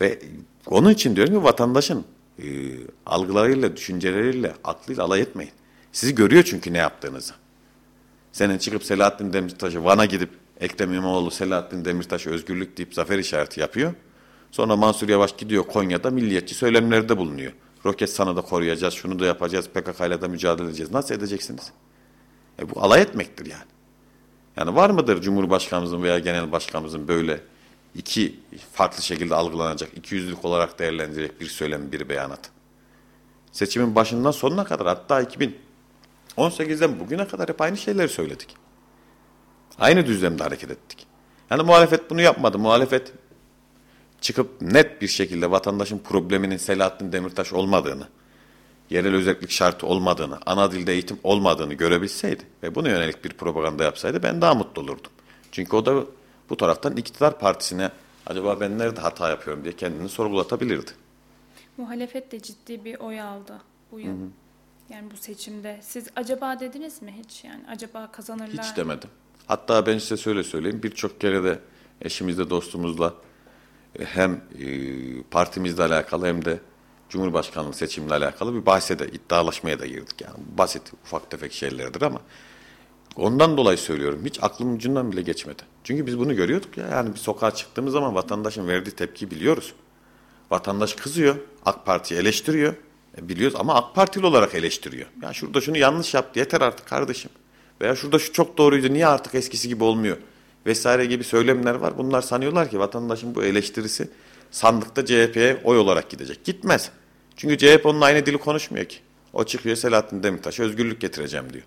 Ve onun için diyorum ki vatandaşın e, algılarıyla, düşünceleriyle, aklıyla alay etmeyin. Sizi görüyor çünkü ne yaptığınızı. Senin çıkıp Selahattin Demirtaş'ı Van'a gidip Ekrem İmamoğlu Selahattin Demirtaş özgürlük deyip zafer işareti yapıyor. Sonra Mansur Yavaş gidiyor Konya'da milliyetçi söylemlerde bulunuyor. Roket sana da koruyacağız, şunu da yapacağız, PKK ile de mücadele edeceğiz. Nasıl edeceksiniz? E bu alay etmektir yani. Yani var mıdır Cumhurbaşkanımızın veya Genel Başkanımızın böyle iki farklı şekilde algılanacak, iki yüzlük olarak değerlendirecek bir söylem, bir beyanat? Seçimin başından sonuna kadar hatta 2018'den bugüne kadar hep aynı şeyleri söyledik. Aynı düzlemde hareket ettik. Yani muhalefet bunu yapmadı. Muhalefet çıkıp net bir şekilde vatandaşın probleminin Selahattin Demirtaş olmadığını, yerel özellik şartı olmadığını, ana dilde eğitim olmadığını görebilseydi ve buna yönelik bir propaganda yapsaydı ben daha mutlu olurdum. Çünkü o da bu taraftan iktidar partisine acaba ben nerede hata yapıyorum diye kendini sorgulatabilirdi. Muhalefet de ciddi bir oy aldı bu yıl. Hı hı. Yani bu seçimde. Siz acaba dediniz mi hiç? Yani acaba kazanırlar Hiç demedim. Hatta ben size şöyle söyleyeyim. Birçok kere de eşimizle, dostumuzla e, hem e, partimizle alakalı hem de Cumhurbaşkanlığı seçimle alakalı bir bahse de iddialaşmaya da girdik. Yani basit ufak tefek şeylerdir ama ondan dolayı söylüyorum. Hiç aklımın ucundan bile geçmedi. Çünkü biz bunu görüyorduk ya. Yani bir sokağa çıktığımız zaman vatandaşın verdiği tepkiyi biliyoruz. Vatandaş kızıyor. AK Parti eleştiriyor. E biliyoruz ama AK Partili olarak eleştiriyor. Ya şurada şunu yanlış yaptı yeter artık kardeşim. Veya şurada şu çok doğruydu niye artık eskisi gibi olmuyor? Vesaire gibi söylemler var. Bunlar sanıyorlar ki vatandaşın bu eleştirisi sandıkta CHP'ye oy olarak gidecek. Gitmez. Çünkü CHP onun aynı dili konuşmuyor ki. O çıkıyor Selahattin Demirtaş'a özgürlük getireceğim diyor.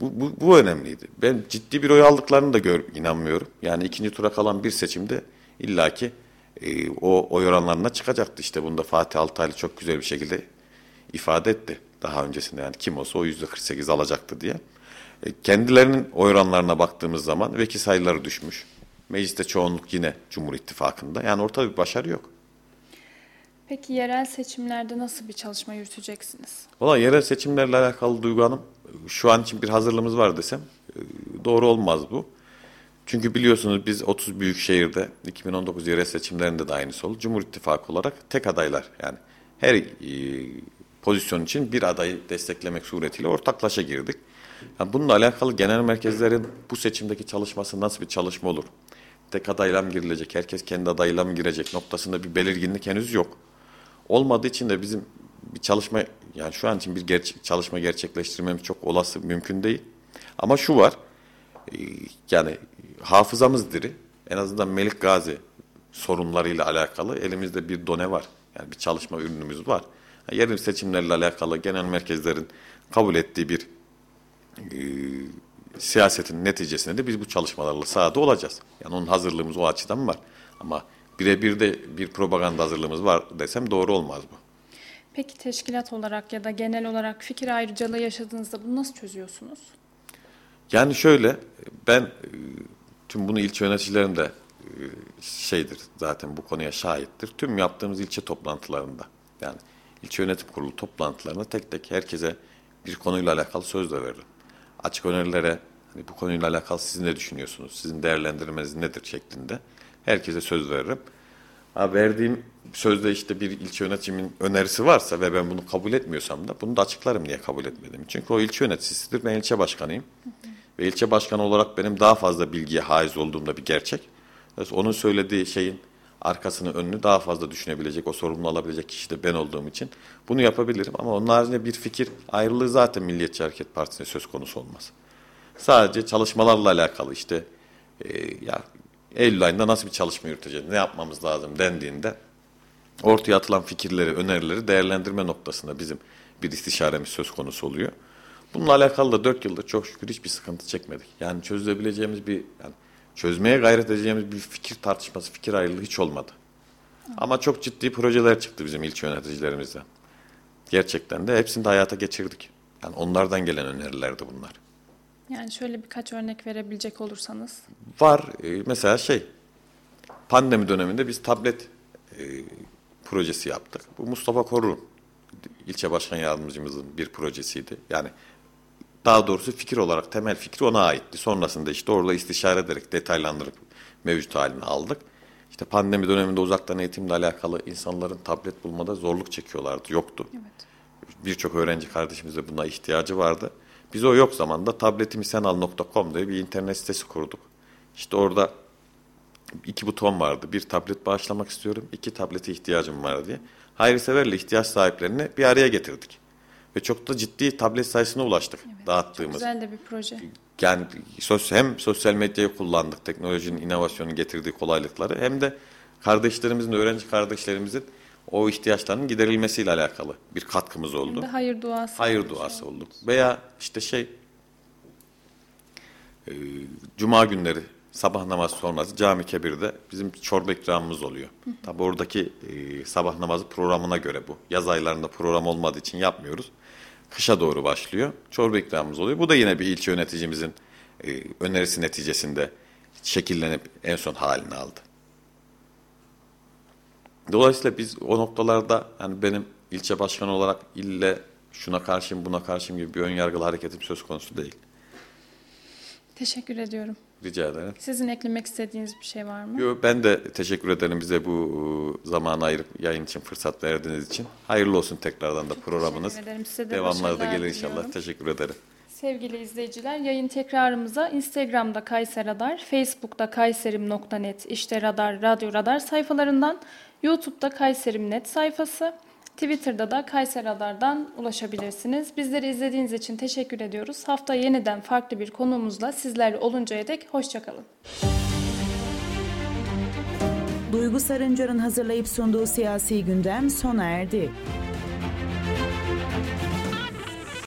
Bu, bu, bu önemliydi. Ben ciddi bir oy aldıklarını da gör, inanmıyorum. Yani ikinci tura kalan bir seçimde illaki e, o oy oranlarına çıkacaktı. İşte bunda Fatih Altaylı çok güzel bir şekilde ifade etti. Daha öncesinde yani kim olsa o yüzde 48 alacaktı diye. E, kendilerinin oy oranlarına baktığımız zaman vekil sayıları düşmüş. Mecliste çoğunluk yine Cumhur İttifakı'nda. Yani ortada bir başarı yok. Peki yerel seçimlerde nasıl bir çalışma yürüteceksiniz? Valla yerel seçimlerle alakalı Duygu Hanım şu an için bir hazırlığımız var desem e, doğru olmaz bu. Çünkü biliyorsunuz biz 30 büyük şehirde 2019 yerel seçimlerinde de aynısı oldu. Cumhur İttifakı olarak tek adaylar yani her e, pozisyon için bir adayı desteklemek suretiyle ortaklaşa girdik. Yani bununla alakalı genel merkezlerin bu seçimdeki çalışması nasıl bir çalışma olur? Tek adayla mı girilecek, herkes kendi adayla mı girecek noktasında bir belirginlik henüz yok. Olmadığı için de bizim bir çalışma, yani şu an için bir gerçek, çalışma gerçekleştirmemiz çok olası, mümkün değil. Ama şu var, e, yani hafızamız diri. En azından Melik Gazi sorunlarıyla alakalı elimizde bir done var. Yani bir çalışma ürünümüz var. Yani yerel seçimlerle alakalı genel merkezlerin kabul ettiği bir e, siyasetin neticesinde de biz bu çalışmalarla sahada olacağız. Yani onun hazırlığımız o açıdan var. Ama birebir de bir propaganda hazırlığımız var desem doğru olmaz bu. Peki teşkilat olarak ya da genel olarak fikir ayrıcalığı yaşadığınızda bunu nasıl çözüyorsunuz? Yani şöyle ben e, tüm bunu ilçe yöneticilerim de e, şeydir zaten bu konuya şahittir. Tüm yaptığımız ilçe toplantılarında yani ilçe yönetim kurulu toplantılarında tek tek herkese bir konuyla alakalı söz de veririm. Açık önerilere hani bu konuyla alakalı siz ne düşünüyorsunuz, sizin değerlendirmeniz nedir şeklinde herkese söz veririm. Ha, verdiğim sözde işte bir ilçe yönetimin önerisi varsa ve ben bunu kabul etmiyorsam da bunu da açıklarım niye kabul etmedim. Çünkü o ilçe yöneticisidir, ben ilçe başkanıyım. Hı hı. Ve ilçe başkanı olarak benim daha fazla bilgiye haiz olduğumda bir gerçek. Onun söylediği şeyin arkasını önünü daha fazla düşünebilecek, o sorumluluğu alabilecek kişi de ben olduğum için bunu yapabilirim. Ama onun haricinde bir fikir ayrılığı zaten Milliyetçi Hareket Partisi'ne söz konusu olmaz. Sadece çalışmalarla alakalı işte e, ya Eylül ayında nasıl bir çalışma yürüteceğiz, ne yapmamız lazım dendiğinde ortaya atılan fikirleri, önerileri değerlendirme noktasında bizim bir istişaremiz söz konusu oluyor. Bununla alakalı da 4 yıldır çok şükür hiçbir sıkıntı çekmedik. Yani çözülebileceğimiz bir, yani çözmeye gayret edeceğimiz bir fikir tartışması, fikir ayrılığı hiç olmadı. Ama çok ciddi projeler çıktı bizim ilçe yöneticilerimizden. Gerçekten de hepsini de hayata geçirdik. Yani onlardan gelen önerilerdi bunlar. Yani şöyle birkaç örnek verebilecek olursanız. Var e, mesela şey pandemi döneminde biz tablet e, projesi yaptık. Bu Mustafa Korun ilçe başkan yardımcımızın bir projesiydi. Yani daha doğrusu fikir olarak temel fikri ona aitti. Sonrasında işte orada istişare ederek detaylandırıp mevcut halini aldık. İşte pandemi döneminde uzaktan eğitimle alakalı insanların tablet bulmada zorluk çekiyorlardı. Yoktu. Evet. Birçok öğrenci kardeşimize buna ihtiyacı vardı. Biz o yok zamanda tabletimisenal.com diye bir internet sitesi kurduk. İşte orada iki buton vardı. Bir tablet bağışlamak istiyorum, iki tablete ihtiyacım var diye. Hayırseverle ihtiyaç sahiplerini bir araya getirdik. Ve çok da ciddi tablet sayısına ulaştık Evet, dağıttığımız. Güzel de bir proje. Yani sos- hem sosyal medyayı kullandık, teknolojinin inovasyonun getirdiği kolaylıkları hem de kardeşlerimizin, öğrenci kardeşlerimizin o ihtiyaçlarının giderilmesiyle alakalı bir katkımız Hem oldu. de hayır duası. Hayır duası olduk. Veya işte şey e, cuma günleri sabah namazı sonrası cami kebirde bizim çorba ikramımız oluyor. Tabi oradaki e, sabah namazı programına göre bu. Yaz aylarında program olmadığı için yapmıyoruz. Kışa doğru başlıyor. Çorba ikramımız oluyor. Bu da yine bir ilçe yöneticimizin e, önerisi neticesinde şekillenip en son halini aldı. Dolayısıyla biz o noktalarda yani benim ilçe başkanı olarak ille şuna karşıyım buna karşıyım gibi bir önyargılı hareketim söz konusu değil. Teşekkür ediyorum. Rica ederim. Sizin eklemek istediğiniz bir şey var mı? Yo, ben de teşekkür ederim bize bu e, zamanı ayırıp yayın için fırsat verdiğiniz için. Hayırlı olsun tekrardan da programınız. Teşekkür ederim. Size de Devamları da gelir inşallah. diliyorum. Teşekkür ederim. Sevgili izleyiciler, yayın tekrarımıza Instagram'da Kayser Radar, Facebook'ta kayserim.net, işte Radar, Radyo Radar sayfalarından, YouTube'da Kayserim.net sayfası, Twitter'da da Kayser Radar'dan ulaşabilirsiniz. Bizleri izlediğiniz için teşekkür ediyoruz. Hafta yeniden farklı bir konuğumuzla sizlerle oluncaya dek hoşçakalın. Duygu Sarıncar'ın hazırlayıp sunduğu siyasi gündem sona erdi.